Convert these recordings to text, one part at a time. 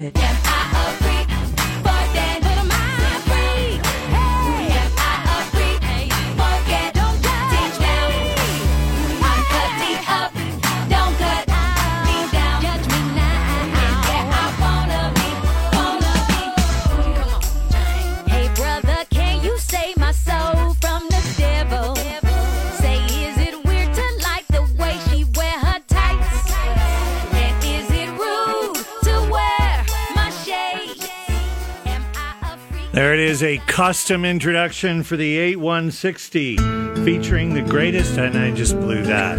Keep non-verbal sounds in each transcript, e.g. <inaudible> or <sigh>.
Hey custom introduction for the 8160 featuring the greatest, and I just blew that.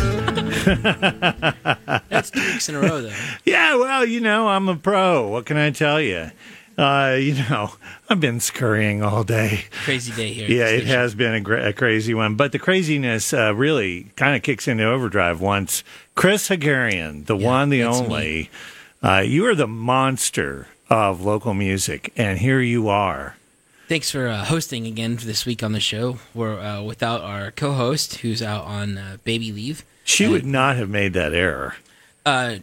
<laughs> That's two weeks in a row, though. Yeah, well, you know, I'm a pro. What can I tell you? Uh, you know, I've been scurrying all day. Crazy day here. Yeah, it has been a, gra- a crazy one, but the craziness uh, really kind of kicks into overdrive once Chris Hagarian, the Yeah, one, the only, uh, you are the monster of local music, and here you are. Thanks for uh, hosting again for this week on the show. We're uh, without our co-host, who's out on uh, baby leave. She would not have made that error. Uh,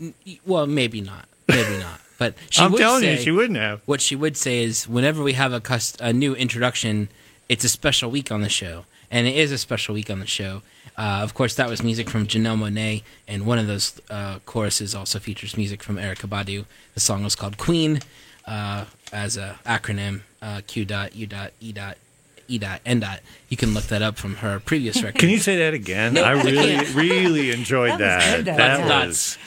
n- well, maybe not. Maybe not. But <laughs> she I'm would telling say, you, she wouldn't have. What she would say is, whenever we have a, cust- a new introduction, it's a special week on the show, and it is a special week on the show. Uh, of course, that was music from Janelle Monáe, and one of those uh, choruses also features music from Erykah Badu. The song was called Queen, uh, as a acronym uh, Q dot U dot E dot E dot N dot. You can look that up from her previous <laughs> record. Can you say that again? I <laughs> I really, really enjoyed That that. was good, though. that That's was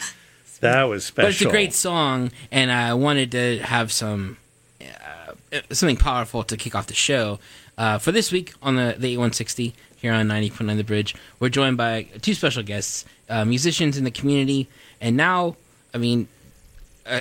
that was special. But it's a great song, and I wanted to have some uh, something powerful to kick off the show. Uh, for this week on the, the 8160 here on 90.9 The Bridge, we're joined by two special guests, uh, musicians in the community, and now, I mean,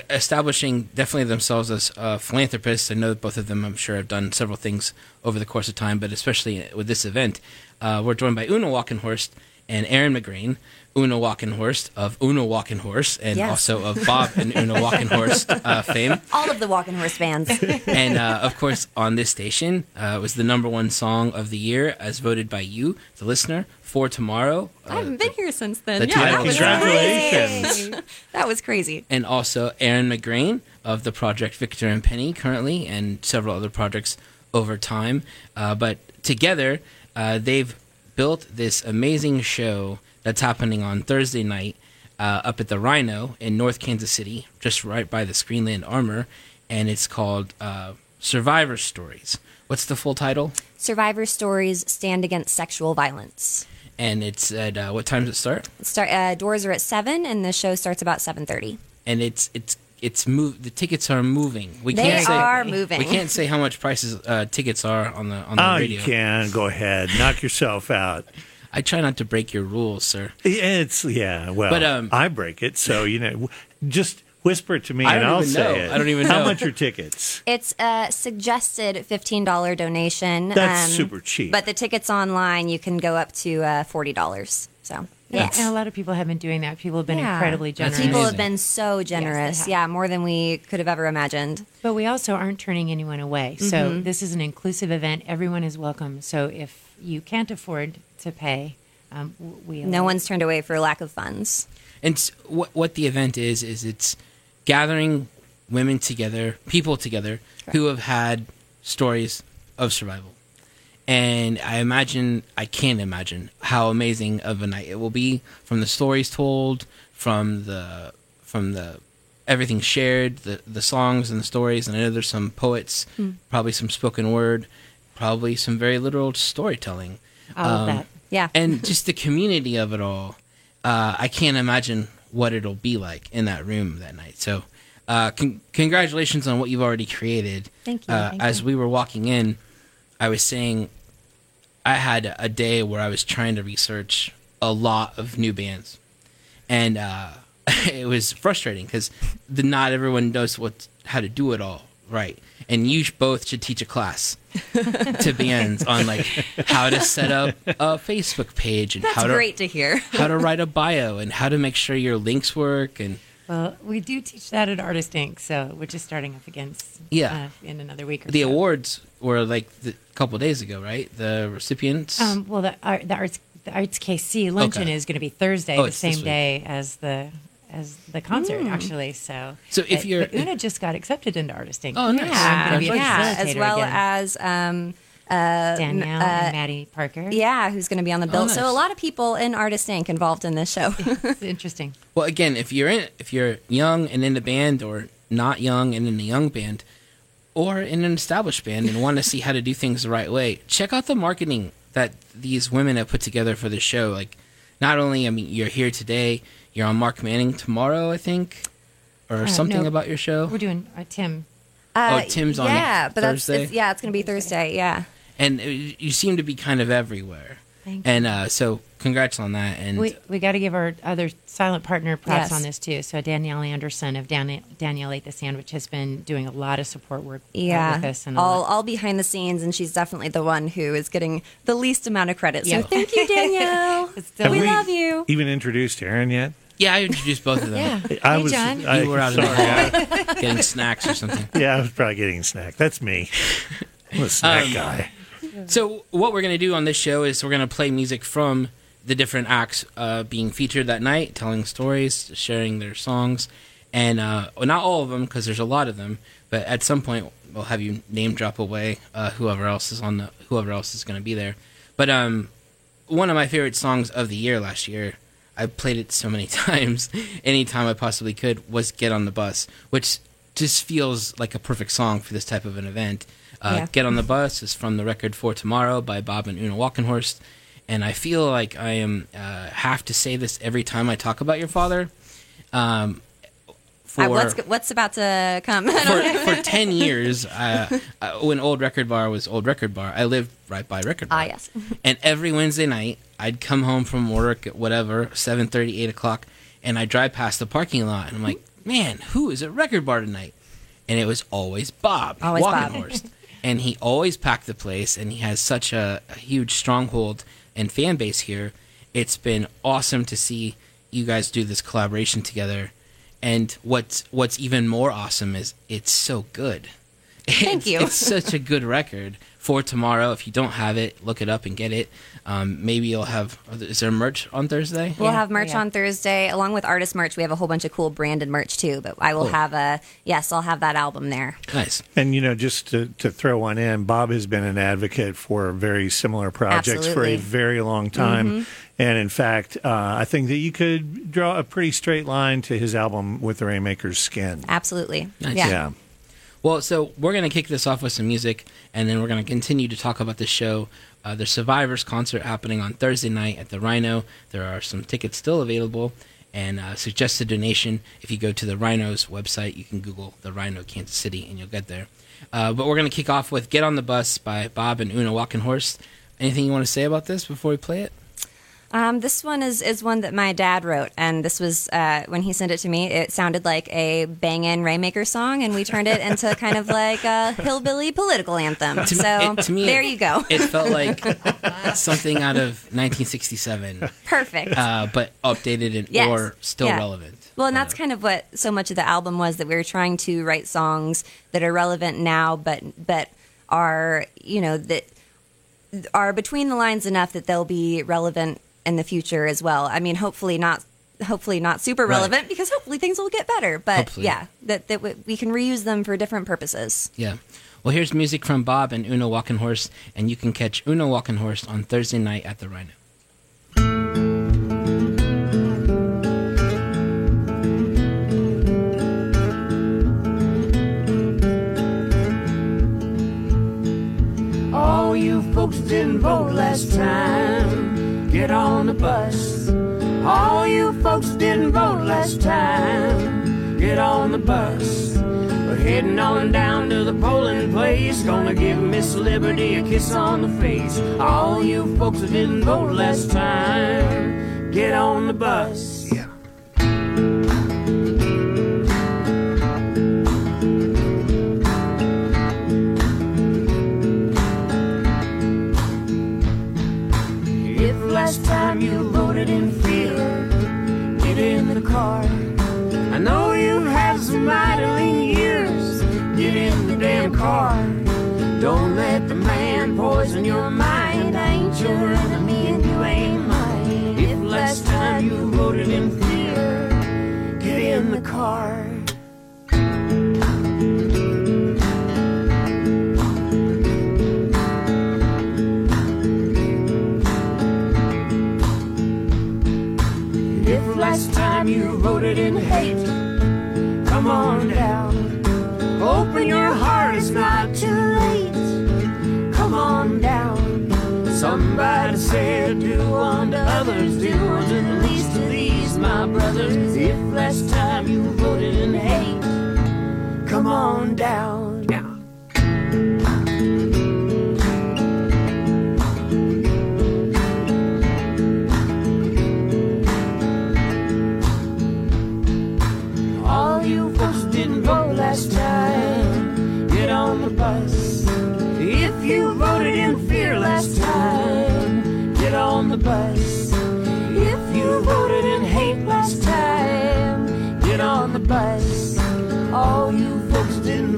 establishing definitely themselves as uh, philanthropists. I know that both of them, I'm sure, have done several things over the course of time, but especially with this event, uh, we're joined by Una Walkenhorst and Erin McGrane. Una Walkenhorst of Una Walkenhorst and Yes. also of Bob and Una <laughs> Walkenhorst uh, fame. All of the walking horse bands. <laughs> And uh, of course, on this station, uh, it was the number one song of the year as voted by you, the listener, for tomorrow. I Uh, haven't been here since then. the yeah, title- that was Congratulations. crazy. <laughs> that was crazy. and also Erin McGrane of the project Victor and Penny currently, and several other projects over time. Uh, but together, uh, they've built this amazing show that's happening on Thursday night uh, up at the Rhino in North Kansas City, just right by the Screenland Armour, and it's called uh, Survivor Stories. What's the full title? Survivor stories stand against sexual violence. And it's at uh, what time does it start? Start uh, doors are at seven, and the show starts about seven thirty. And it's it's it's move. The tickets are moving. We They can't say are moving. We can't say how much prices uh, tickets are on the on the Oh, radio. you can go ahead, knock yourself out. I try not to break your rules, sir. It's yeah. Well, But, um, I break it, so you know. Just whisper it to me, I and I'll say know. it. I don't even know. How much are tickets? It's a suggested fifteen dollar donation. That's super cheap. But the tickets online, you can go up to uh, forty dollars. So Yeah, yes. and a lot of people have been doing that. People have been Yeah. incredibly generous. People have been so generous. have. yeah, more than we could have ever imagined. But we also aren't turning anyone away. Mm-hmm. So this is an inclusive event. Everyone is welcome. So if you can't afford to pay, um, we No one's turned away for lack of funds. And what what the event is is it's gathering women together, people together who have had stories of survival. And I imagine, I can't imagine how amazing of a night it will be from the stories told, from the from the everything shared, the the songs and the stories. And I know there's some poets, probably some spoken word, probably some very literal storytelling all of um, that. Yeah. and just the community of it all. Uh, I can't imagine what it'll be like in that room that night. So, uh, con- congratulations on what you've already created. Thank you, Uh, thank as we were walking in, I was saying I had a day where I was trying to research a lot of new bands, and uh, <laughs> it was frustrating because not everyone knows what how to do it all right. And you both should teach a class to bands on like how to set up a Facebook page and That's how to great to hear. how to write a bio and how to make sure your links work and Well, we do teach that at Artist Inc. So we're just starting up against Yeah. uh, in another week or the so. awards were like the, a couple days ago, right? The recipients. Um, well, the, art, the arts the arts KC luncheon Okay. is going to be Thursday, Oh, the same day as the as the concert mm. actually. So So if but- you're- but Una just got accepted into Artist Inc. Oh, nice. So I'm gonna be a yeah, as well again. as um, uh, Danielle and uh, Maddie Parker. yeah, who's going to be on the oh, bill. So nice. a lot of people in Artist Inc. involved in this show. it's <laughs> interesting. Well, again, if you're in, if you're young and in a band, or not young and in a young band, or in an established band and want to see how to do things the right way, check out the marketing that these women have put together for the show. Like, not only I mean, you're here today, you're on Mark Manning tomorrow, I think, or something no. about your show. We're doing uh, Tim. Uh, Oh, Tim's on Yeah, but that's Thursday? it's, yeah, it's going to be Thursday. Yeah. and uh, you seem to be kind of everywhere. Thank you. And uh, so, congrats on that. And We we got to give our other silent partner props Yes. on this too. So Danielle Anderson of Dan- Danielle Ate the Sandwich has been doing a lot of support work uh, Yeah, with us and all, all behind the scenes, and she's definitely the one who is getting the least amount of credit. So Yeah. thank you, Danielle. <laughs> Have we, love you. Even introduced Erin yet? Yeah, I introduced both of them. yeah. I hey was. John. I, You were out in the sorry, hall <laughs> getting snacks or something. Yeah, I was probably getting a snack. That's me. I'm a snack Um, guy. So what we're gonna do on this show is we're gonna play music from the different acts uh, being featured that night, telling stories, sharing their songs, and uh, well, not all of them because there's a lot of them. But at some point, we'll have you name drop away uh, whoever else is on the whoever else is gonna be there. But um, one of my favorite songs of the year last year. I played it so many <laughs> times, anytime I possibly could, was "Get on the Bus," which just feels like a perfect song for this type of an event. Uh, Yeah. "Get on the Bus" is from the record "For Tomorrow" by Bob and Una Walkenhorst, and I feel like I am uh, have to say this every time I talk about your father. Um, for Uh, what's what's about to come? <laughs> for, for 10 <laughs> years uh, uh, when old record bar was old record bar i lived right by record bar Ah, yes. <laughs> and every wednesday night i'd come home from work at whatever 7.30 8 o'clock and i'd drive past the parking lot and i'm like man who is at record bar tonight and it was always bob Always Bob. Walkenhorst. and he always packed the place and he has such a, a huge stronghold and fan base here it's been awesome to see you guys do this collaboration together and what's what's even more awesome is it's so good Thank It's- you. it's such a good record <laughs> for tomorrow if you don't have it look it up and get it um, maybe you'll have is there merch on thursday We'll Yeah. have merch Yeah. on Thursday, along with artist merch. We have a whole bunch of cool branded merch too. But I will Cool. have a yes, I'll have that album there. nice And you know, just to, to throw one in, Bob has been an advocate for very similar projects for a very long time. And in fact, uh, I think that you could draw a pretty straight line to his album with the Rainmaker's Skin. Absolutely. Nice. Yeah. Yeah. Well, so we're going to kick this off with some music, and then we're going to continue to talk about the show. Uh, the Survivors concert happening on Thursday night at the Rhino. There are some tickets still available, and uh, suggested donation. If you go to the Rhino's website, you can Google the Rhino Kansas City, and you'll get there. Uh, but we're going to kick off with "Get on the Bus" by Bob and Una Walkenhorst. Anything you want to say about this before we play it? Um, this one is, is one that my dad wrote, and this was uh, when he sent it to me. It sounded like a bangin' Rainmaker song, and we turned it into <laughs> kind of like a hillbilly political anthem. So It- to me, there you go. It felt like <laughs> something out of 1967, Perfect. uh, but updated and Yes. or still Yeah. relevant. Well, and that's kind of what so much of the album was that we were trying to write songs that are relevant now, but but are you know that are between the lines enough that they'll be relevant in the future as well. I mean, hopefully not. Hopefully not super Right. relevant because hopefully things will get better. But Hopefully. yeah, that that we- we can reuse them for different purposes. Yeah. Well, here's music from Bob and Una Walkenhorst, and you can catch Una Walkenhorst on Thursday night at the Rhino. All you folks didn't vote last time. Get on the bus. All you folks didn't vote last time. Get on the bus. We're heading on down to the polling place. Gonna give Miss Liberty a kiss on the face. All you folks that didn't vote last time. Get on the bus. time you loaded in fear. Get in the car. I know you've had some idling years. Get in the damn car. Don't let the man poison your mind. I ain't your enemy and you ain't mine. If last time you loaded in fear, get in the car. time you voted in hate. Come on down. Open your heart, it's not too late. Come on down. Somebody said, do unto others, do unto the least of these, my brothers. If last time you voted in hate, come on down.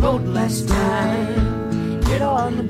boat last time. Get on the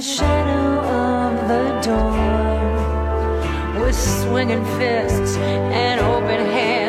the shadow of the door with swinging fists and open hands.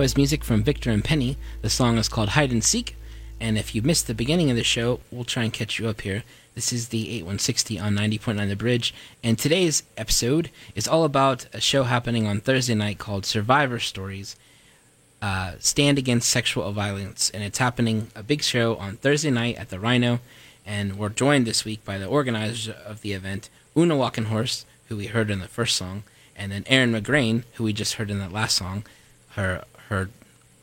That was music from Victor and Penny. The song is called Hide and Seek. And if you missed the beginning of the show, we'll try and catch you up here. This is the 8160 on 90.9 The Bridge. And today's episode is all about a show happening on Thursday night called Survivor Stories uh, Stand Against Sexual Violence. And it's happening, a big show on Thursday night at the Rhino. And we're joined this week by the organizers of the event, Una Walkenhorst, who we heard in the first song, and then Erin McGrane, who we just heard in that last song. Her, her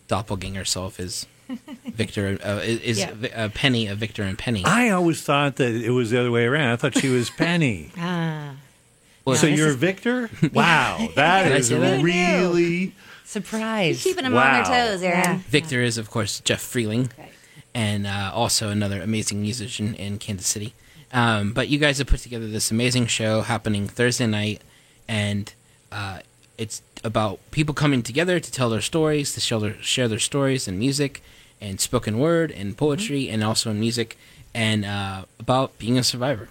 doppelganger self is <laughs> Victor, uh, is, is Yeah. uh, Penny of Victor and Penny. I always thought that it was the other way around. I thought she was <laughs> Penny. Ah, Well, so this you're is- Victor? <laughs> Wow, that Did I is say that? really. surprise. Keeping them Wow. on their toes, Erin. Yeah. Victor is, of course, Jeff Freeling, Right. and uh, also another amazing musician in Kansas City. Um, but you guys have put together this amazing show happening Thursday night, and uh, it's about people coming together to tell their stories, to share their, share their stories in music, and spoken word, and poetry, and also in music, and uh, about being a survivor.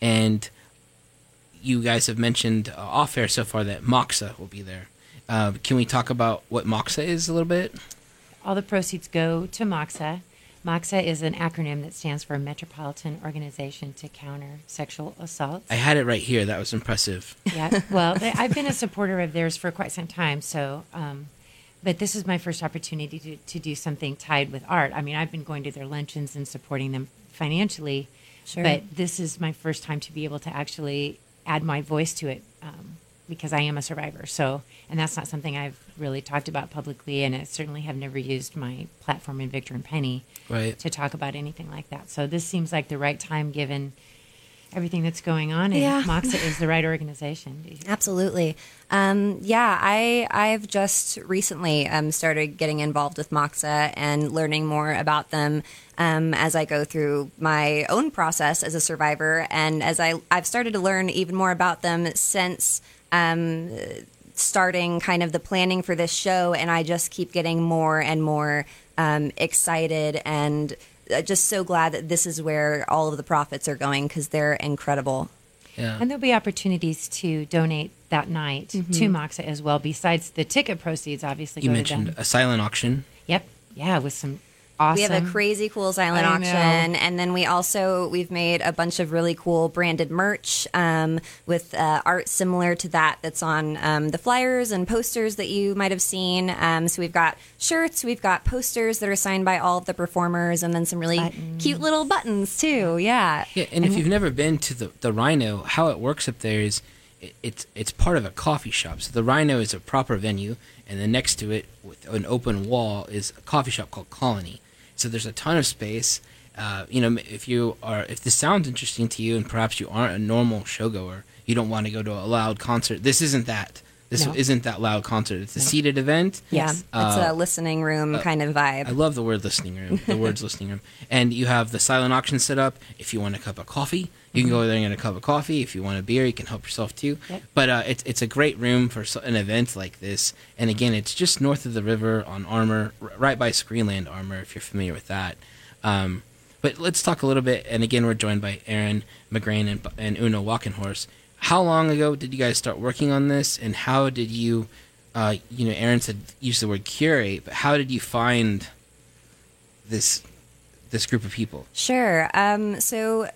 And you guys have mentioned uh, off air so far that MOCSA will be there. Uh, can we talk about what MOCSA is a little bit? All the proceeds go to MOCSA. MOCSA is an acronym that stands for Metropolitan Organization to Counter Sexual Assault. I had it right here. That was impressive. yeah. Well, they, I've been a supporter of theirs for quite some time. So, um, but this is my first opportunity to, to do something tied with art. I mean, I've been going to their luncheons and supporting them financially, Sure. but this is my first time to be able to actually add my voice to it um, because I am a survivor. So, and that's not something I've really talked about publicly, and I certainly have never used my platform in Victor and Penny Right. to talk about anything like that. So this seems like the right time given everything that's going on, and Yeah. MOCSA is the right <laughs> organization. Absolutely. Um, yeah, I I've just recently um, started getting involved with MOCSA and learning more about them um, as I go through my own process as a survivor, and as I I've started to learn even more about them since. Um, starting kind of the planning for this show, and I just keep getting more and more um, excited and uh, just so glad that this is where all of the profits are going because they're incredible. Yeah. And there'll be opportunities to donate that night to MOCSA as well, besides the ticket proceeds, obviously. You go to mentioned them. a silent auction. Yep. Yeah, with some awesome. We have a crazy cool silent I auction, know. and then we also we've made a bunch of really cool branded merch um, with uh, art similar to that that's on um, the flyers and posters that you might have seen. Um, so we've got shirts, we've got posters that are signed by all of the performers, and then some really Buttons. cute little buttons too. Yeah, Yeah, and if you've never been to the, the Rhino, how it works up there is it's it's part of a coffee shop. So the Rhino is a proper venue, and then next to it, with an open wall, is a coffee shop called Colony. So there's a ton of space. Uh, you know, if you are if this sounds interesting to you, and perhaps you aren't a normal showgoer, you don't want to go to a loud concert. This isn't that. This No. isn't that loud concert. It's a seated event. yeah, Yes. it's Uh, a listening room kind of vibe. I love the word listening room. The words <laughs> listening room. And you have the silent auction set up. If you want a cup of coffee, you can go there and get a cup of coffee. If you want a beer, you can help yourself too. Yep. But uh, it's it's a great room for an event like this. And again, it's just north of the river on Armour, r- right by Screenland Armour, if you're familiar with that. Um, but let's talk a little bit. And again, we're joined by Erin McGrane and, and Una Walkenhorst. How long ago did you guys start working on this? And how did you, uh, you know, Aaron said use the word curate, but how did you find this this group of people? Sure. Um, so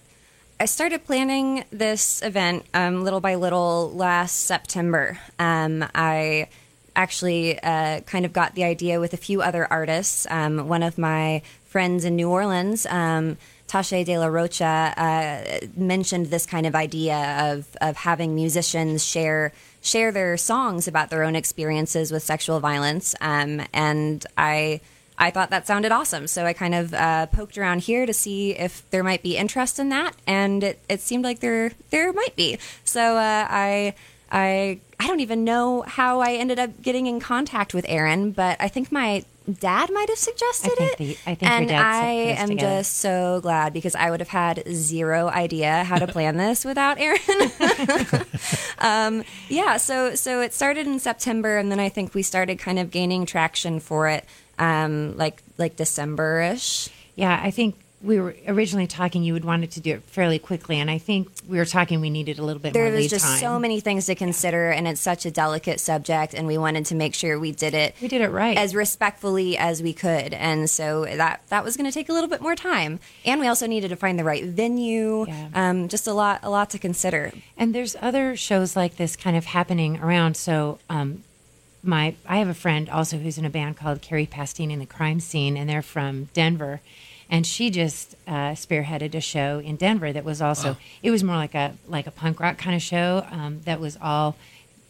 I started planning this event um, little by little last September. Um, I actually uh, kind of got the idea with a few other artists. Um, one of my friends in New Orleans, um, Tasha De La Rocha, uh, mentioned this kind of idea of, of having musicians share share their songs about their own experiences with sexual violence. Um, and I I thought that sounded awesome. So I kind of uh, poked around here to see if there might be interest in that, and it, it seemed like there there might be. So uh, I I I don't even know how I ended up getting in contact with Erin, but I think my dad might have suggested I it. the- I think your and I am together. just so glad because I would have had zero idea how to plan this without Erin. <laughs> um, yeah, so so it started in September, and then I think we started kind of gaining traction for it, um, like like December ish. Yeah, I think we were originally talking, you would wanted to do it fairly quickly, and I think we were talking we needed a little bit there more was just time. so many things to consider, and it's such a delicate subject, and we wanted to make sure we did it We did it right. as respectfully as we could, and so that that was going to take a little bit more time, and we also needed to find the right venue. Yeah. Um, just a lot, a lot to consider. And there's other shows like this kind of happening around. So, um, my I have a friend also who's in a band called Kerry Pastine in the Crime Scene, and they're from Denver. And she just uh, spearheaded a show in Denver that was also it was more like a like a punk rock kind of show um, that was all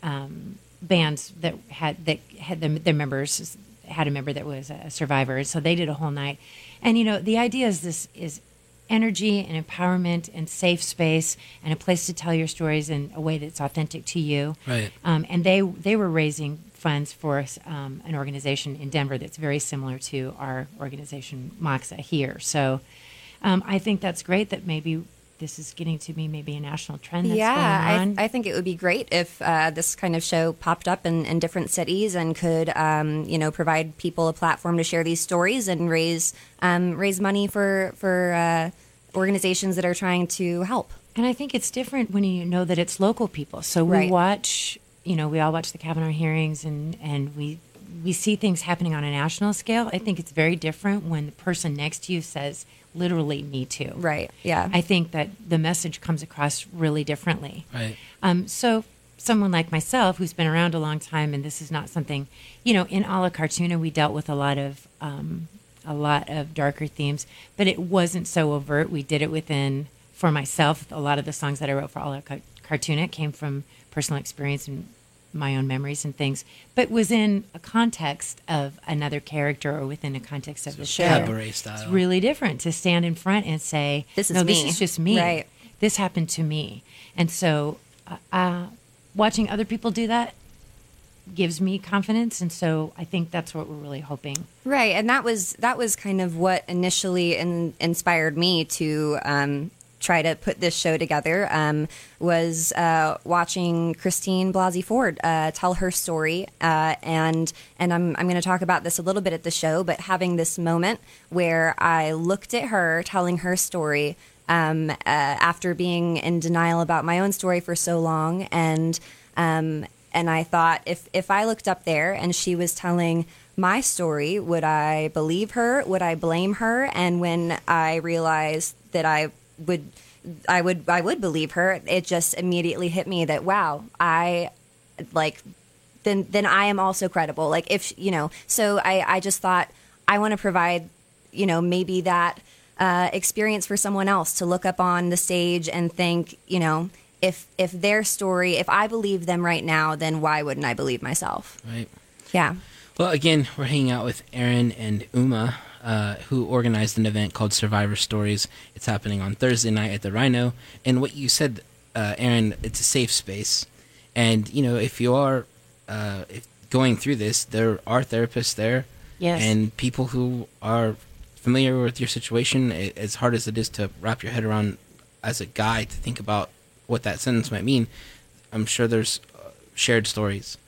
um, bands that had that had the, their members had a member that was a survivor. So they did a whole night. And you know, the idea is this is energy and empowerment and safe space and a place to tell your stories in a way that's authentic to you. Right. Um, and they they were raising funds for um, an organization in Denver that's very similar to our organization MOCSA here. So um, I think that's great that maybe this is getting to be maybe a national trend that's yeah, going on. I, I think it would be great if uh, this kind of show popped up in, in different cities and could, um, you know, provide people a platform to share these stories and raise um, raise money for for uh, organizations that are trying to help. And I think it's different when you know that it's local people. So we Right. watch, you know, we all watch the Kavanaugh hearings and, and we we see things happening on a national scale. I think it's very different when the person next to you says literally me too. Right. Yeah. I think that the message comes across really differently. Right. Um, so someone like myself who's been around a long time and this is not something you know in a la cartuna we dealt with a lot of um, a lot of darker themes but it wasn't so overt we did it within for myself a lot of the songs that i wrote for a la Car- cartuna came from personal experience and my own memories and things but was in a context of another character or within a context of the show Cabaret style. it's really different to stand in front and say This is no me." this is just me Right. this happened to me and so uh, uh, watching other people do that gives me confidence and so i think that's what we're really hoping Right, and that was that was kind of what initially in, inspired me to um, try to put this show together. Um, was uh, watching Christine Blasey Ford uh, tell her story, uh, and and I'm I'm going to talk about this a little bit at the show, but having this moment where I looked at her telling her story. Um, uh, after being in denial about my own story for so long, and um, and I thought if if I looked up there and she was telling my story, would I believe her? Would I blame her? And when I realized that I would I would I would believe her, it just immediately hit me that wow, I like then then I am also credible. Like if you know, so I I just thought I want to provide you know maybe that uh, experience for someone else to look up on the stage and think you know if if their story if I believe them right now then why wouldn't I believe myself? Right. Yeah. Well, again, we're hanging out with Erin and Una, uh, who organized an event called Survivor Stories. It's happening on Thursday night at the Rhino. And what you said, uh, Erin, it's a safe space. And, you know, if you are uh, if going through this, there are therapists there. Yes. And people who are familiar with your situation, a- as hard as it is to wrap your head around as a guy to think about what that sentence might mean, I'm sure there's uh, shared stories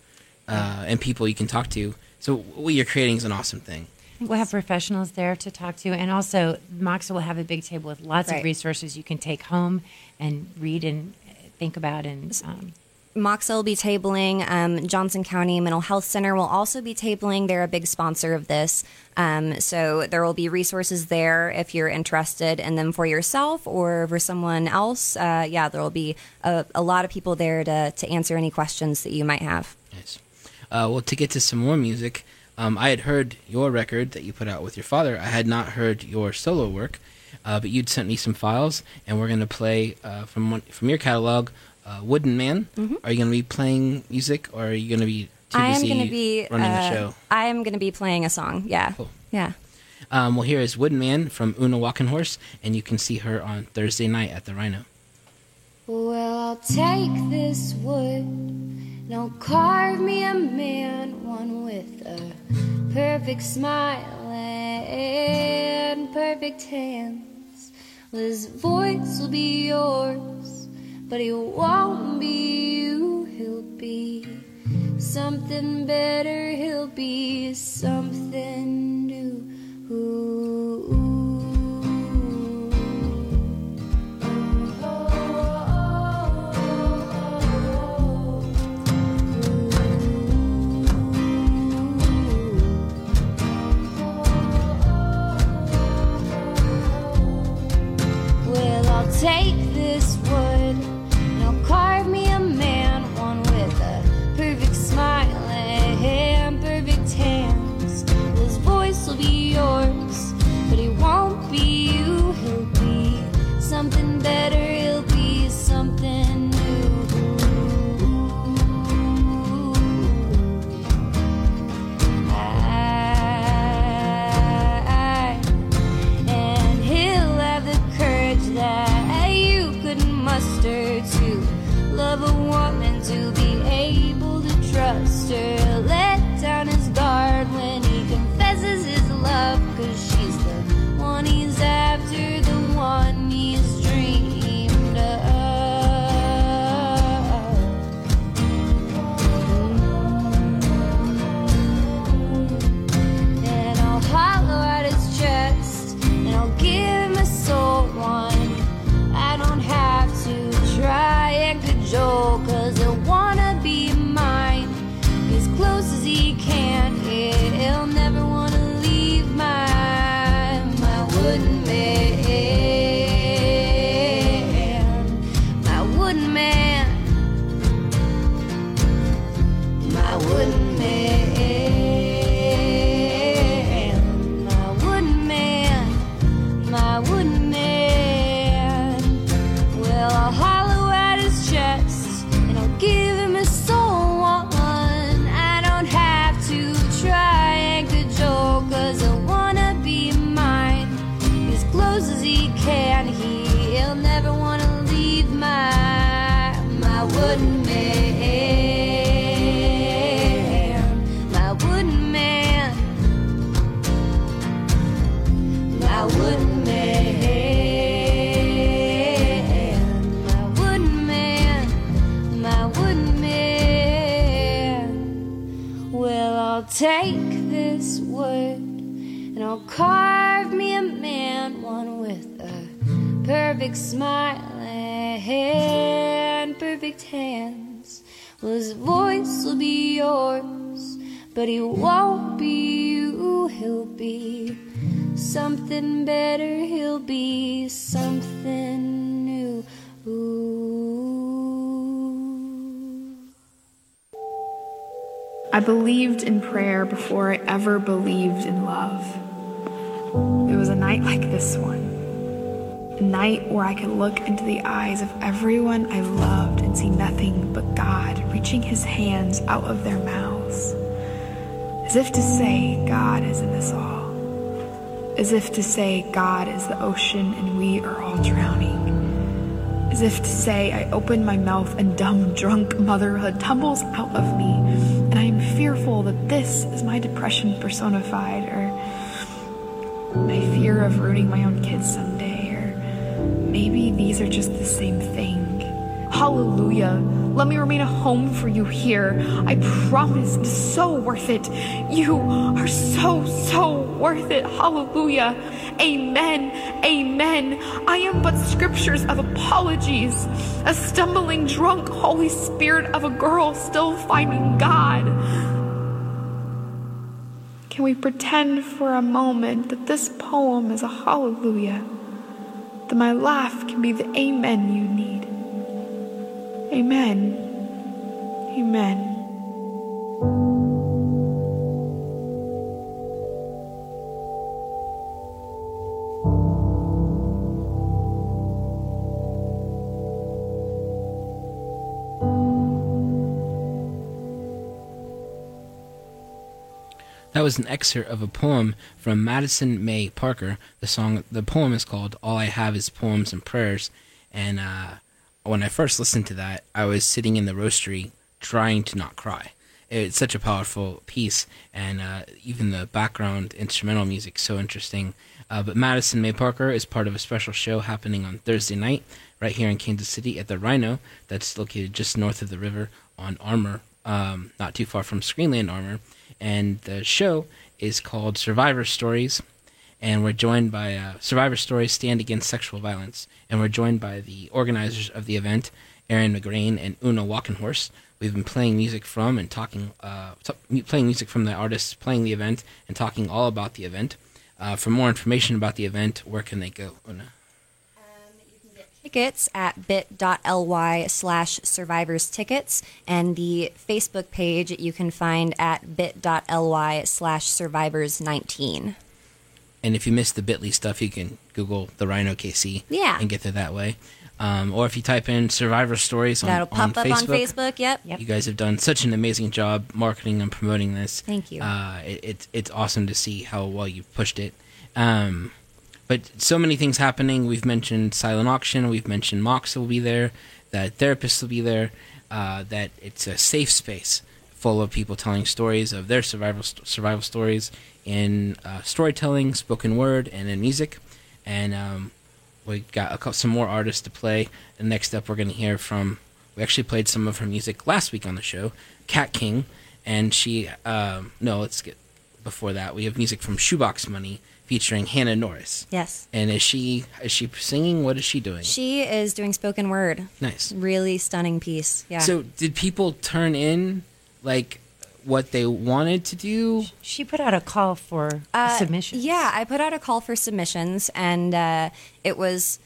uh, and people you can talk to. So what you're creating is an awesome thing. We'll have professionals there to talk to and also MOCSA will have a big table with lots Right. of resources you can take home and read and think about and um, MOCSA will be tabling. Um, Johnson County Mental Health Center will also be tabling. They're a big sponsor of this. Um, so there will be resources there if you're interested in them for yourself or for someone else. Uh, yeah, there will be a, a lot of people there to, to answer any questions that you might have. Nice. Uh, well, to get to some more music, um, I had heard your record that you put out with your father. I had not heard your solo work, uh, but you'd sent me some files, and we're going to play uh, from one, from your catalog, uh, Wooden Man. Are you going to be playing music, or are you going to be too Mm-hmm. I am busy going to be running uh, the show? I am going to be playing a song. Yeah, Cool. yeah. Um, well, here is Wooden Man from Una Walkenhorst, and you can see her on Thursday night at the Rhino. Well, I'll take this wood I'll carve me a man, one with a perfect smile and perfect hands. Well, his voice will be yours, but he won't be you. He'll be something better. He'll be something new. Ooh. Yours, but he won't be you, he'll be something better, he'll be something new. Ooh. I believed in prayer before I ever believed in love. It was a night like this one. A night where I could look into the eyes of everyone I loved see nothing but God reaching his hands out of their mouths. As if to say, God is in this all. As if to say, God is the ocean and we are all drowning. As if to say, I open my mouth and dumb, drunk motherhood tumbles out of me, and I am fearful that this is my depression personified, or my fear of ruining my own kids someday, or maybe these are just the same thing. Hallelujah. Let me remain a home for you here. I promise it's so worth it. You are so, so worth it. Hallelujah. Amen. Amen. I am but scriptures of apologies. A stumbling, drunk Holy Spirit of a girl still finding God. Can we pretend for a moment that this poem is a hallelujah? That my laugh can be the amen you need. Amen. Amen. That was an excerpt of a poem from Madison May Parker. The song, the poem is called "All I Have Is Poems and Prayers." And uh, when I first listened to that, I was sitting in the roastery trying to not cry. It's such a powerful piece, and uh, even the background instrumental music so interesting. Uh, but Madison May Parker is part of a special show happening on Thursday night right here in Kansas City at the Rhino, that's located just north of the river on Armour, um, not too far from Screenland Armour and the show is called Survivor Stories. And we're joined by uh, Survivor Stories Stand Against Sexual Violence. And we're joined by the organizers of the event, Erin McGrane and Una Walkenhorst. We've been playing music from and talking, uh, t- playing music from the artists playing the event and talking all about the event. Uh, for more information about the event, where can they go, Una? Um you can get tickets at bit.ly slash survivors tickets and the facebook page you can find at bit.ly slash survivors 19 And if you miss the Bitly stuff, you can Google the Rhino KC Yeah. and get there that way. Um, or if you type in Survivor Stories on, that'll on pop up on facebook yep Yep. You guys have done such an amazing job marketing and promoting this. Thank you. Uh, it, it's it's awesome to see how well you've pushed it. Um, but so many things happening. We've mentioned silent auction. We've mentioned Mox will be there. That therapists will be there. Uh, that it's a safe space full of people telling stories of their survival survival stories in uh, storytelling, spoken word, and in music. And um, we got a couple, some more artists to play. And next up, we're going to hear from. We actually played some of her music last week on the show, Cat King, and she. Um, no, let's get before that. We have music from Shoebox Money featuring Hannah Norris. Yes. And is she is she singing? What is she doing? She is doing spoken word. nice. Really stunning piece. Yeah. So did people turn in like what they wanted to do? She put out a call for Uh, submissions. Yeah, I put out a call for submissions, and uh, it was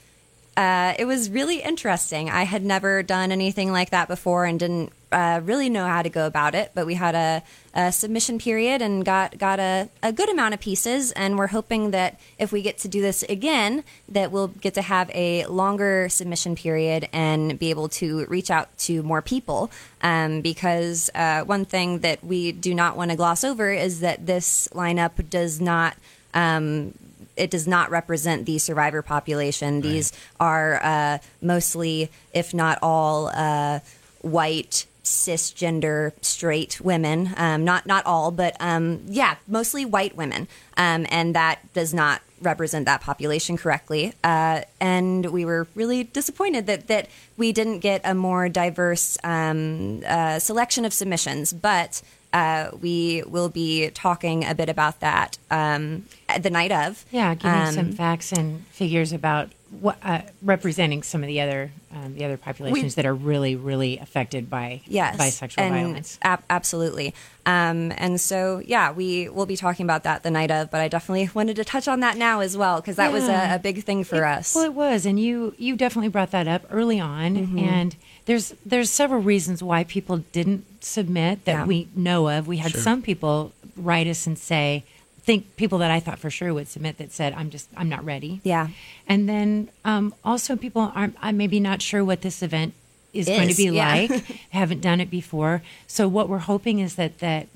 uh, it was really interesting. I had never done anything like that before, and didn't uh, really know how to go about it. But we had a, a submission period and got got a, a good amount of pieces, and we're hoping that if we get to do this again, that we'll get to have a longer submission period and be able to reach out to more people. Um, because uh, one thing that we do not want to gloss over is that this lineup does not um, it does not represent the survivor population. These are uh, mostly, if not all, uh, white cisgender straight women. Um, not not all, but um, yeah, mostly white women, um, and that does not represent that population correctly. Uh, and we were really disappointed that that we didn't get a more diverse um, uh, selection of submissions, but. Uh, we will be talking a bit about that um, the night of. Yeah, giving Um, some facts and figures about what uh, representing some of the other um, the other populations that are really really affected by yes, by sexual and violence. ab- absolutely. Um, and so, yeah, we will be talking about that the night of. But I definitely <laughs> wanted to touch on that now as well because that was a, a big thing for us. Well, it was, and you you definitely brought that up early on, Mm-hmm. and there's there's several reasons why people didn't submit that Yeah. we know of. We had some people write us and say, think people that I thought for sure would submit that said, I'm just I'm not ready. Yeah. and then um, also people aren't I'm maybe not sure what this event is, going to be yeah. like. <laughs> haven't done it before, so what we're hoping is that that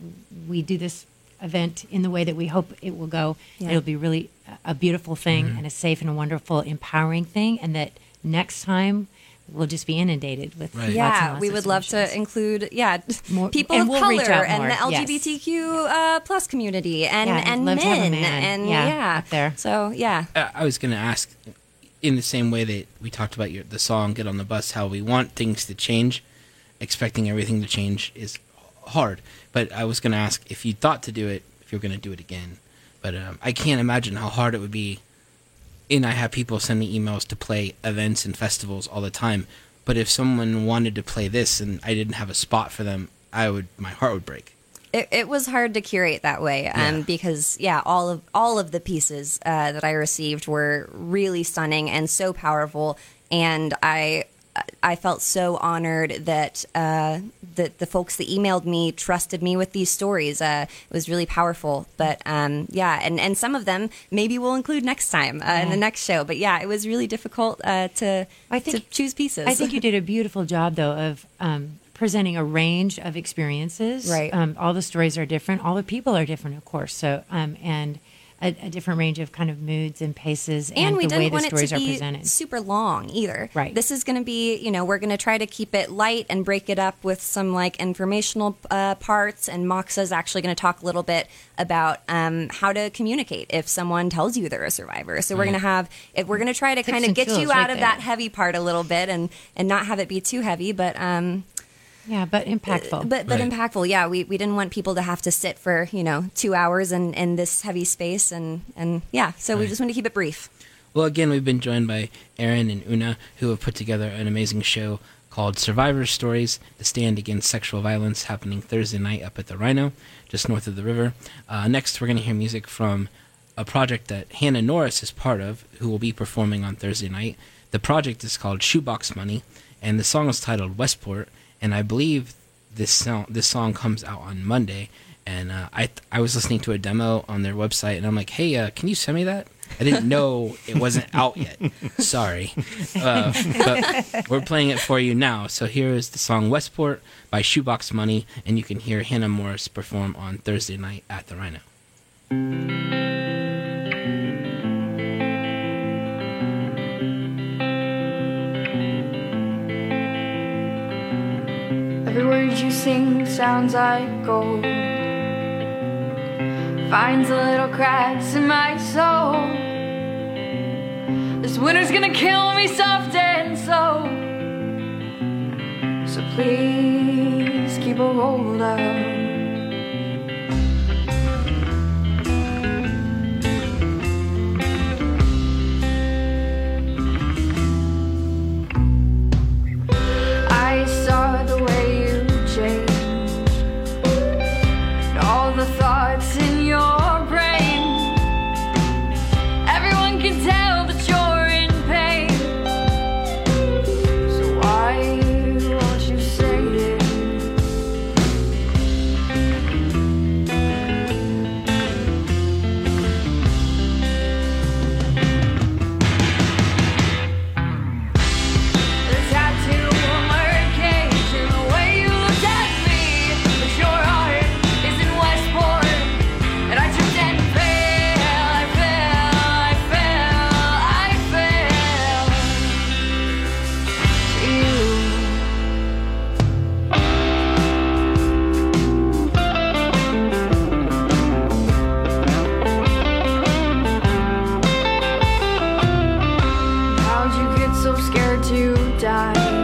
we do this event in the way that we hope it will go. Yeah. It'll be really a- a beautiful thing Mm-hmm. and a safe and a wonderful, empowering thing, and that next time we'll just be inundated with Right. lots and yeah, lots we of would love to include yeah <laughs> More- people of we'll color and more, the yes. LGBTQ uh, plus community and Yeah, and love men, to have man. and Yeah, yeah, up there. So yeah, Uh, I was going to ask, in the same way that we talked about your the song "Get on the Bus," how we want things to change, expecting everything to change is hard. But I was going to ask if you thought to do it, if you're going to do it again. But um, I can't imagine how hard it would be. And I have people sending emails to play events and festivals all the time. But if someone wanted to play this and I didn't have a spot for them, I would my heart would break. it, it was hard to curate that way um, Yeah. because yeah all of all of the pieces uh, that i received were really stunning and so powerful and i i felt so honored that uh, that the folks that emailed me trusted me with these stories uh, it was really powerful but um, yeah and, and some of them maybe we'll include next time uh, in the next show but yeah it was really difficult uh, to, I think- to choose pieces I think you did a beautiful job, though, of um, presenting a range of experiences. Right. Um, all the stories are different. All the people are different, of course. So, um, and a, a different range of kind of moods and paces, and, and we the way the want it stories to are presented. super long either. Right. This is going to be, you know, we're going to try to keep it light and break it up with some like informational uh, parts. And MOCSA is actually going to talk a little bit about um, how to communicate if someone tells you they're a survivor. So we're going to have, if we're going to try to kind of get you right out of that heavy part a little bit and and not have it be too heavy, but um, Yeah, but impactful. but but Right. impactful. Yeah, we, we didn't want people to have to sit for you know two hours in, in this heavy space and and yeah. So we just want to keep it brief. Well, again, we've been joined by Erin and Una, who have put together an amazing show called Survivor Stories The Stand Against Sexual Violence, happening Thursday night up at the Rhino, just north of the river. Uh, next, we're going to hear music from a project that Hannah Norris is part of, who will be performing on Thursday night. The project is called Shoebox Money, and the song is titled Westport, and I believe this song, this song comes out on Monday. And uh, I I was listening to a demo on their website, and I'm like, hey, uh, can you send me that? I didn't know it wasn't out yet. <laughs> Sorry. Uh, but we're playing it for you now. So here is the song Westport by Shoebox Money, and you can hear Hannah Norris perform on Thursday night at the Rhino. sing sounds like gold. Finds the little cracks in my soul. This winter's gonna kill me soft and slow. So please keep a hold of. so scared to die.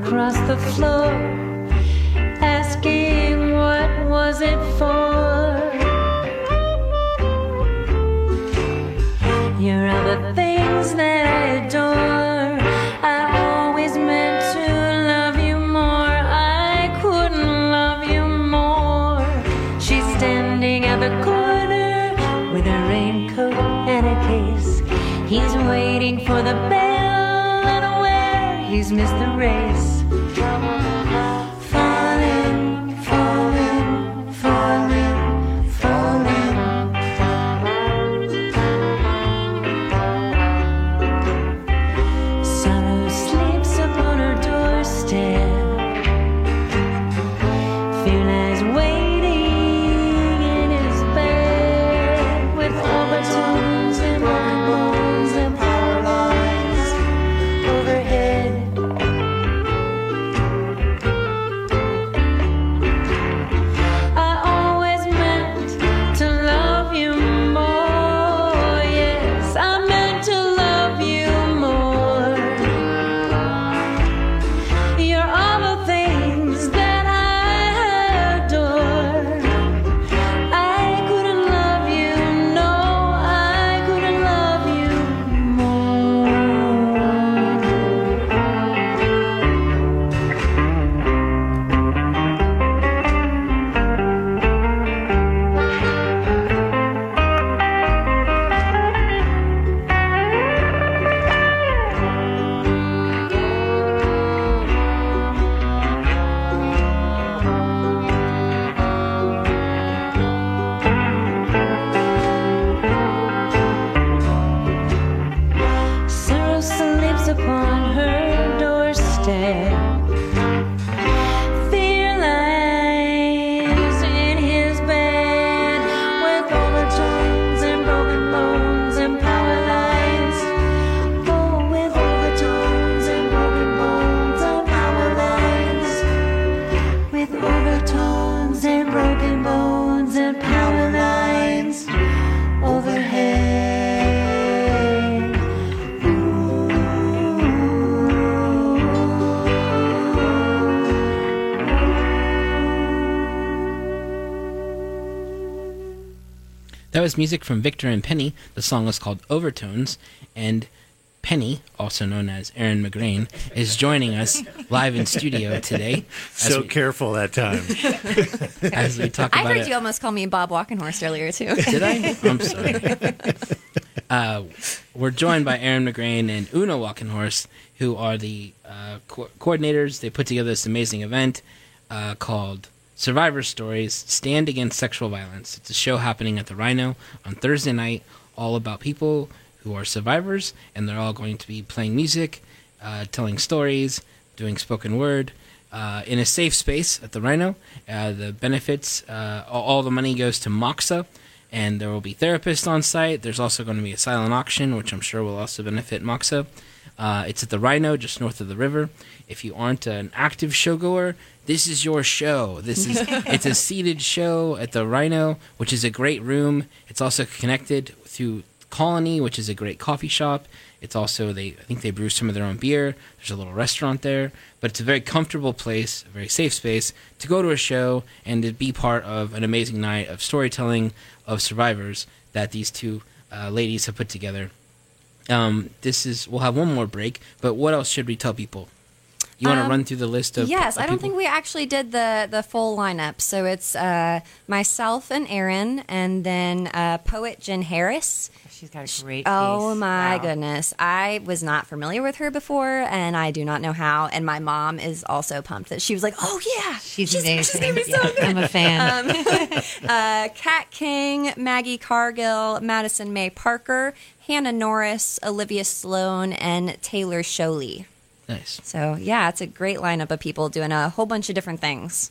Across the floor, asking what was it for. You're all the things that I adore. I always meant to love you more. I couldn't love you more. She's standing at the corner with a raincoat and a case. He's waiting for the bell and aware he's missed the race. Was music from Victor and Penny. The song is called Overtones, and Penny, also known as Erin McGrane, is joining us live in studio today <laughs> So we, careful that time. <laughs> as we talk I about heard it. you almost call me Bob Walkenhorst earlier too. <laughs> Did I? I'm sorry. Uh, we're joined by Erin McGrane and Una Walkenhorst, who are the uh, co- coordinators. They put together this amazing event uh, called Survivor Stories Stand Against Sexual Violence. It's a show happening at the Rhino on Thursday night, all about people who are survivors, and they're all going to be playing music, uh, telling stories, doing spoken word. Uh, in a safe space at the Rhino, uh, the benefits, uh, all, the money goes to MOCSA, and there will be therapists on site. There's also going to be a silent auction, which I'm sure will also benefit MOCSA. Uh, it's at the Rhino, just north of the river. If you aren't an active showgoer, this is your show. This is <laughs> it's a seated show at the Rhino, which is a great room. It's also connected through Colony, which is a great coffee shop. It's also they I think they brew some of their own beer. There's a little restaurant there, but it's a very comfortable place, a very safe space to go to a show and to be part of an amazing night of storytelling of survivors that these two uh, ladies have put together. Um, this is we'll have one more break, but what else should we tell people? You want to Um, run through the list of yes, of I don't people? think we actually did the the full lineup. So it's uh, myself and Erin, and then uh, poet Jen Harris. She's got a great. Oh my Wow. goodness. I was not familiar with her before and I do not know how. And my mom is also pumped that she was like, Oh yeah. She's, she's, amazing. She's gonna be so Yeah, good. I'm a fan. <laughs> Uh, Kat King, Maggie Cargill, Madison May Parker, Hannah Norris, Olivia Sloan, and Taylor Sholey. Nice. So yeah, it's a great lineup of people doing a whole bunch of different things.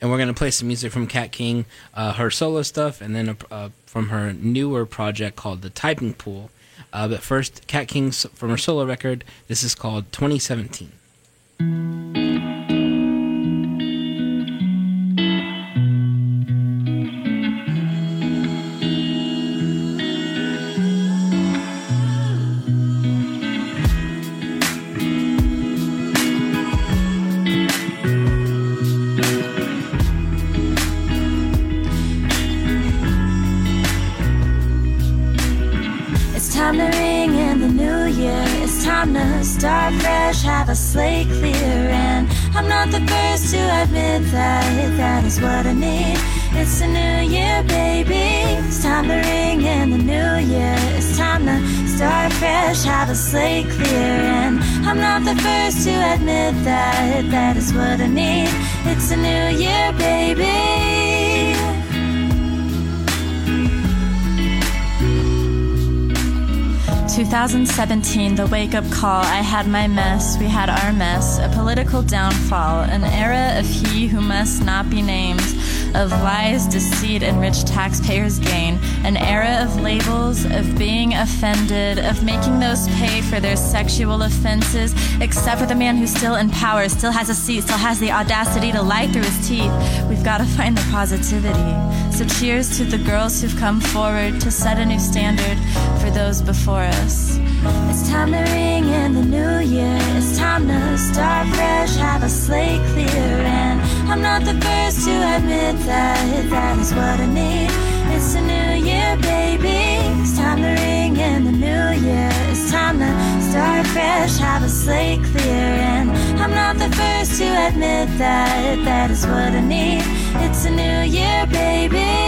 and we're gonna play some music from Cat King, uh, her solo stuff, and then uh, from her newer project called the Typing Pool. Uh, but first, Cat King from her solo record. This is called 2017. Have a slate clear. And I'm not the first to admit that that is what I need. It's a new year, baby. 2017, the wake up call. I had my mess, we had our mess, a political downfall, an era of he who must not be named, of lies, deceit, and rich taxpayers' gain, an era of labels, of being offended, of making those pay for their sexual offenses, except for the man who's still in power, still has a seat, still has the audacity to lie through his teeth. We've got to find the positivity. So cheers to the girls who've come forward to set a new standard for those before us. It's time to ring in the new year. It's time to start fresh, have a slate clear. And I'm not the first to admit that that is what I need. It's a new year, baby. It's time to ring in the new year. It's time to start fresh, have a slate clear. And I'm not the first to admit that that is what I need. It's a new year, baby.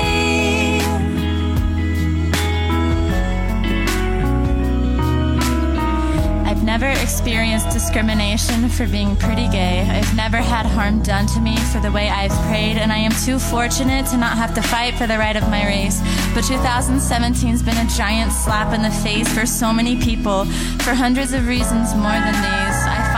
Never experienced discrimination for being pretty gay. I've never had harm done to me for the way I've prayed, and I am too fortunate to not have to fight for the right of my race. But 2017's been a giant slap in the face for so many people, for hundreds of reasons more than these.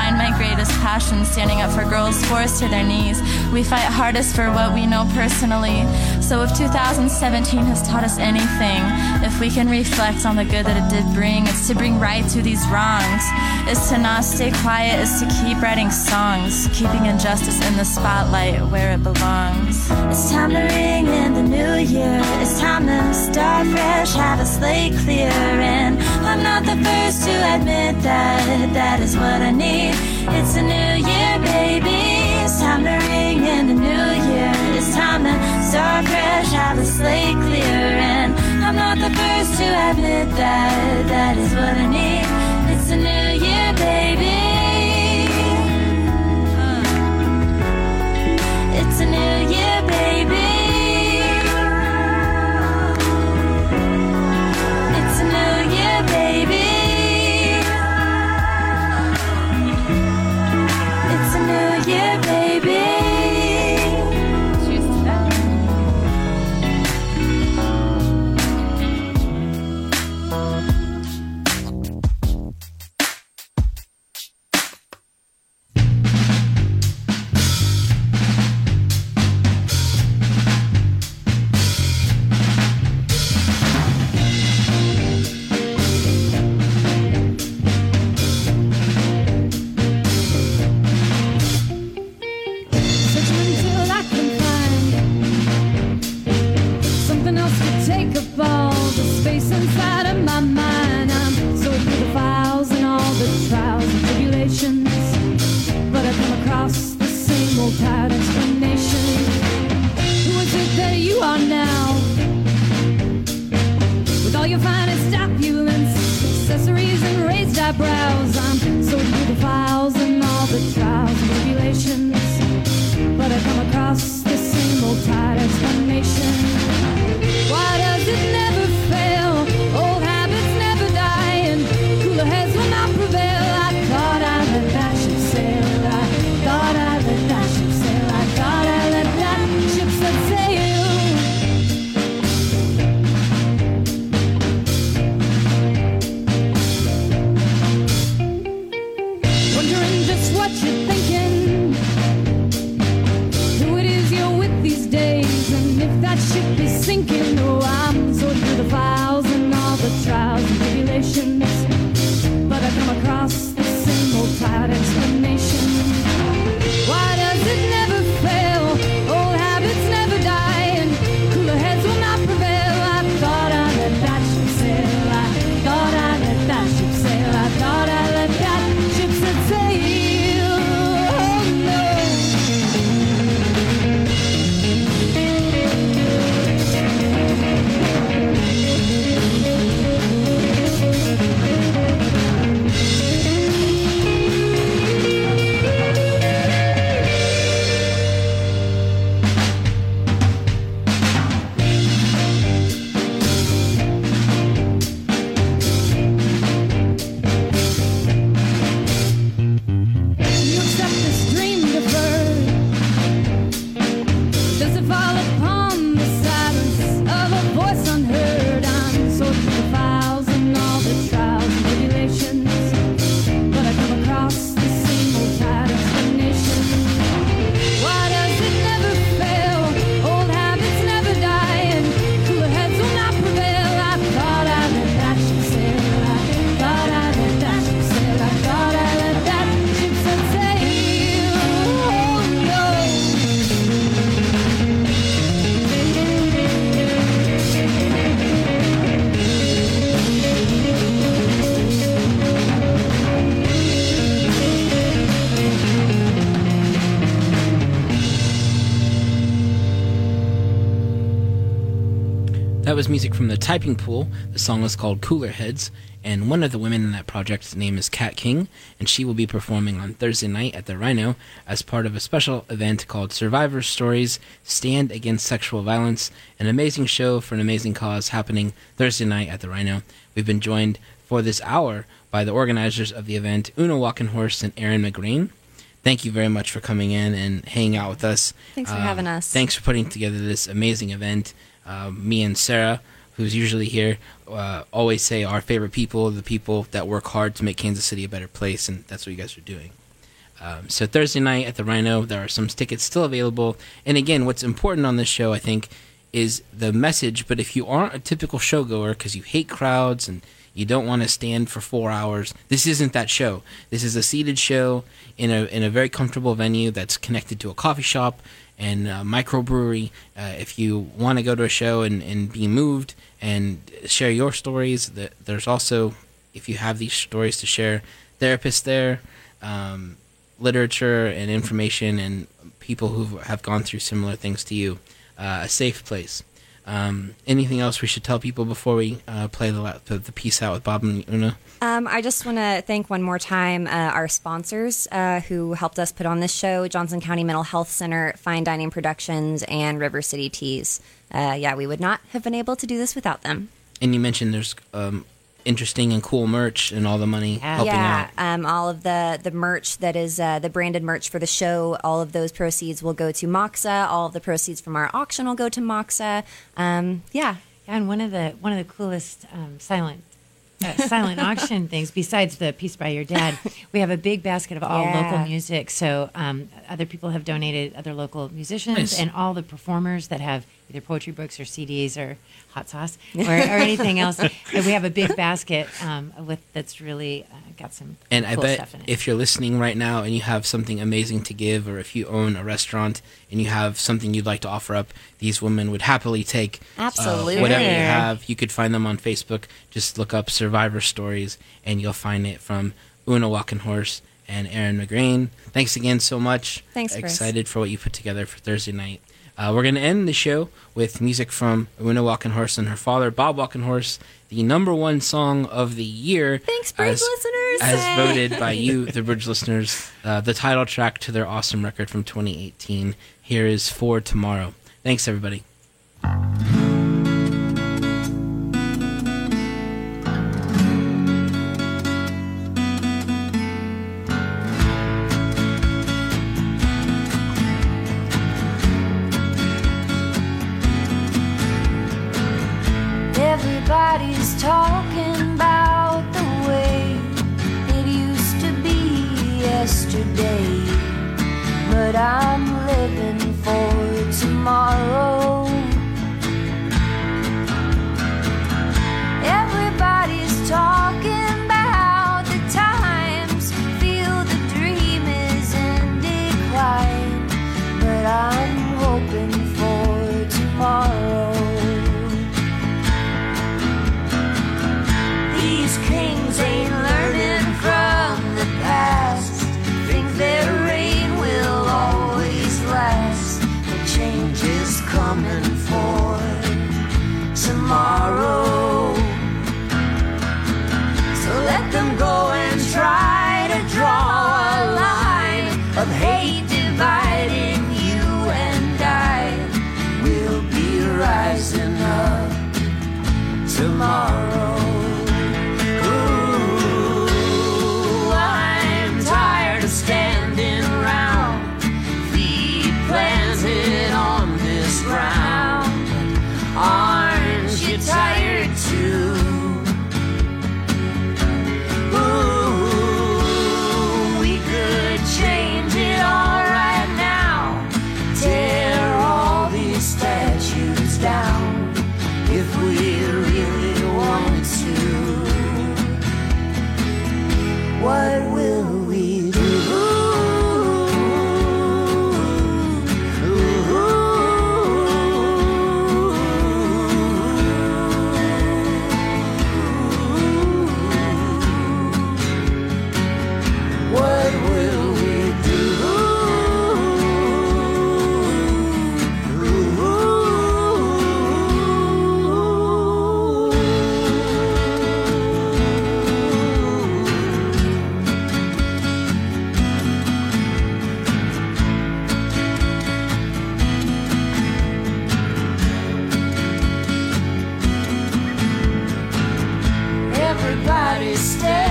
Find my greatest passion standing up for girls forced to their knees. We fight hardest for what we know personally. So if 2017 has taught us anything, if we can reflect on the good that it did bring, it's to bring right to these wrongs. It's to not stay quiet, it's to keep writing songs, keeping injustice in the spotlight where it belongs. It's time to ring in the new year. It's time to start fresh, have a slate clear. First to admit that that is what I need. It's a new year, baby. It's time to ring in the new year. It's time to start fresh, have a slate clear. And I'm not the first to admit that that is what I need. It's a new year, baby. Was music from the Typing Pool. The song is called Cooler Heads, and one of the women in that project's name is Kat King, and she will be performing on Thursday night at the Rhino as part of a special event called Survivor Stories Stand Against Sexual Violence, an amazing show for an amazing cause happening Thursday night at the Rhino. We've been joined for this hour by the organizers of the event, Una Walkenhorst and Erin McGrane. Thank you very much for coming in and hanging out with us. Thanks for Uh, having us. Thanks for putting together this amazing event. Uh, me and Sarah, who's usually here, uh, always say our favorite people the people that work hard to make Kansas City a better place, and that's what you guys are doing. Um, so Thursday night at the Rhino, there are some tickets still available. And again, what's important on this show, I think, is the message. But if you aren't a typical showgoer because you hate crowds and you don't want to stand for four hours, this isn't that show. This is a seated show in a in a very comfortable venue that's connected to a coffee shop and a microbrewery. Uh, if you want to go to a show and, and be moved and share your stories, there's also if you have these stories to share, therapists there. Um, literature and information and people who have gone through similar things to you. Uh, a safe place. Um, anything else we should tell people before we uh, play the, the the piece out with Bob and Una? Um, I just want to thank one more time uh, our sponsors uh, who helped us put on this show Johnson County Mental Health Center, Fine Dining Productions, and River City Teas. Uh, yeah, we would not have been able to do this without them. And you mentioned there's um, interesting and cool merch and all the money helping yeah, out. um, all of the the merch that is uh, the branded merch for the show. All of those proceeds will go to MOCSA. All of the proceeds from our auction will go to MOCSA. Um, yeah, Yeah, and one of the one of the coolest um, silent uh, silent <laughs> auction things, besides the piece by your dad, we have a big basket of all Yeah. local music. So um, other people have donated other local musicians Nice. and all the performers that have either poetry books or CDs or hot sauce or, or anything else. <laughs> And we have a big basket um, with that's really uh, got some And I bet stuff in it. if you're listening right now and you have something amazing to give, or if you own a restaurant and you have something you'd like to offer up, these women would happily take uh, Absolutely. whatever you have. You could find them on Facebook. Just look up Survivor Stories, and you'll find it from Una Walkenhorst and Erin McGrane. Thanks again so much. Thanks, Chris. Excited for what you put together for Thursday night. Uh, we're going to end the show with music from Una Walkenhorst and her father, Bob Walkenhorst, the number one song of the year. Thanks, Bridge as- listeners. as voted by <laughs> you, the Bridge listeners, uh, the title track to their awesome record from 2018. Here is For Tomorrow. Thanks, everybody. everybody stay.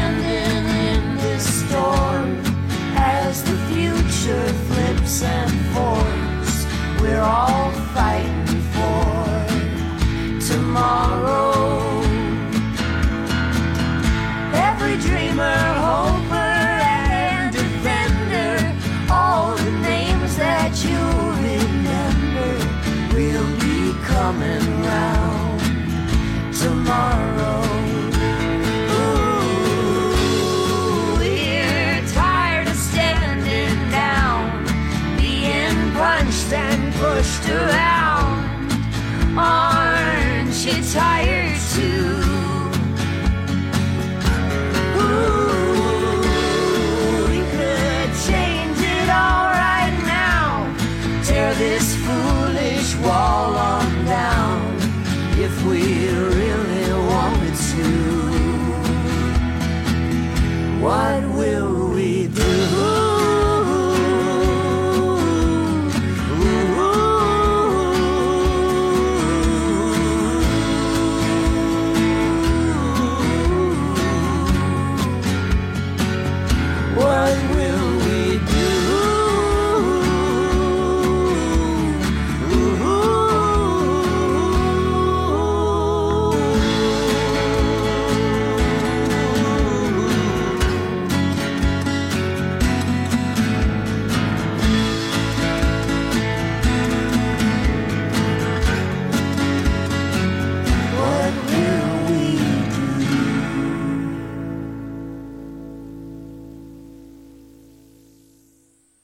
What